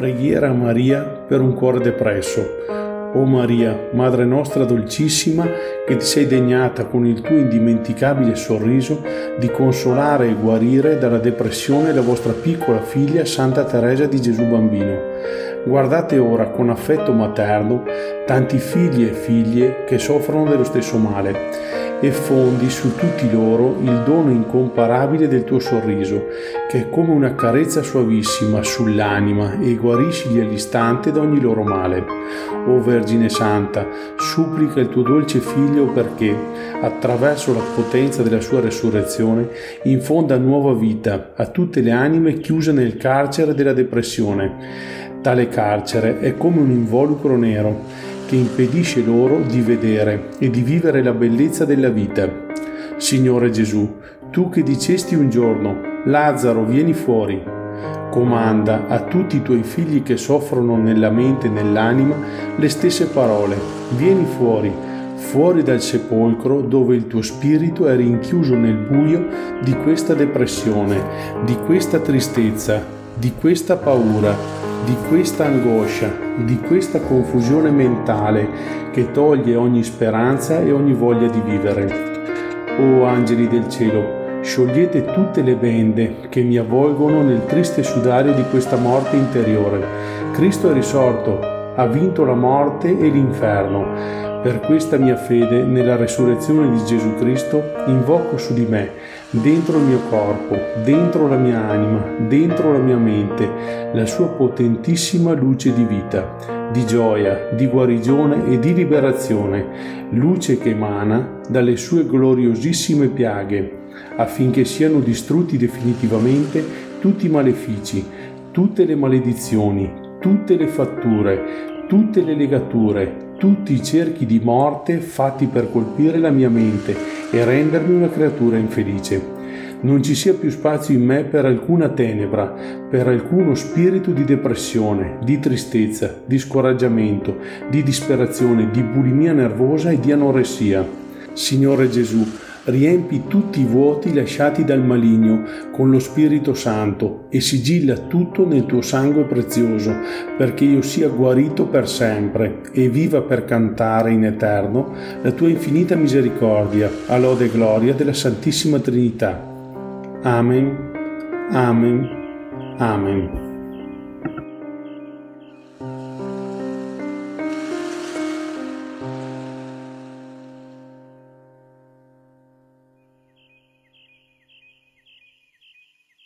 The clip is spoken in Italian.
Preghiera a Maria per un cuore depresso. O Maria, Madre nostra dolcissima, che ti sei degnata con il tuo indimenticabile sorriso di consolare e guarire dalla depressione la vostra piccola figlia Santa Teresa di Gesù Bambino. Guardate ora con affetto materno tanti figli e figlie che soffrono dello stesso male e fondi su tutti loro il dono incomparabile del tuo sorriso, che è come una carezza suavissima sull'anima e guariscili all'istante da ogni loro male. O Vergine Santa, supplica il tuo dolce Figlio perché, attraverso la potenza della sua resurrezione, infonda nuova vita a tutte le anime chiuse nel carcere della depressione. Tale carcere è come un involucro nero che impedisce loro di vedere e di vivere la bellezza della vita. Signore Gesù, tu che dicesti un giorno, Lazzaro, vieni fuori, comanda a tutti i tuoi figli che soffrono nella mente e nell'anima le stesse parole, vieni fuori, fuori dal sepolcro dove il tuo spirito è rinchiuso nel buio di questa depressione, di questa tristezza, di questa paura, di questa angoscia, di questa confusione mentale che toglie ogni speranza e ogni voglia di vivere. O angeli del cielo, sciogliete tutte le bende che mi avvolgono nel triste sudario di questa morte interiore. Cristo è risorto, ha vinto la morte e l'inferno per questa mia fede nella resurrezione di Gesù Cristo invoco su di me, dentro il mio corpo, dentro la mia anima, dentro la mia mente, la sua potentissima luce di vita, di gioia, di guarigione e di liberazione, luce che emana dalle sue gloriosissime piaghe, affinché siano distrutti definitivamente tutti i malefici, tutte le maledizioni, tutte le fatture, tutte le legature, tutti i cerchi di morte fatti per colpire la mia mente e rendermi una creatura infelice. Non ci sia più spazio in me per alcuna tenebra, per alcuno spirito di depressione, di tristezza, di scoraggiamento, di disperazione, di bulimia nervosa e di anoressia. Signore Gesù, riempi tutti i vuoti lasciati dal maligno con lo Spirito Santo e sigilla tutto nel tuo sangue prezioso, perché io sia guarito per sempre e viva per cantare in eterno la tua infinita misericordia, a lode e gloria della Santissima Trinità. Amen, amen, amen.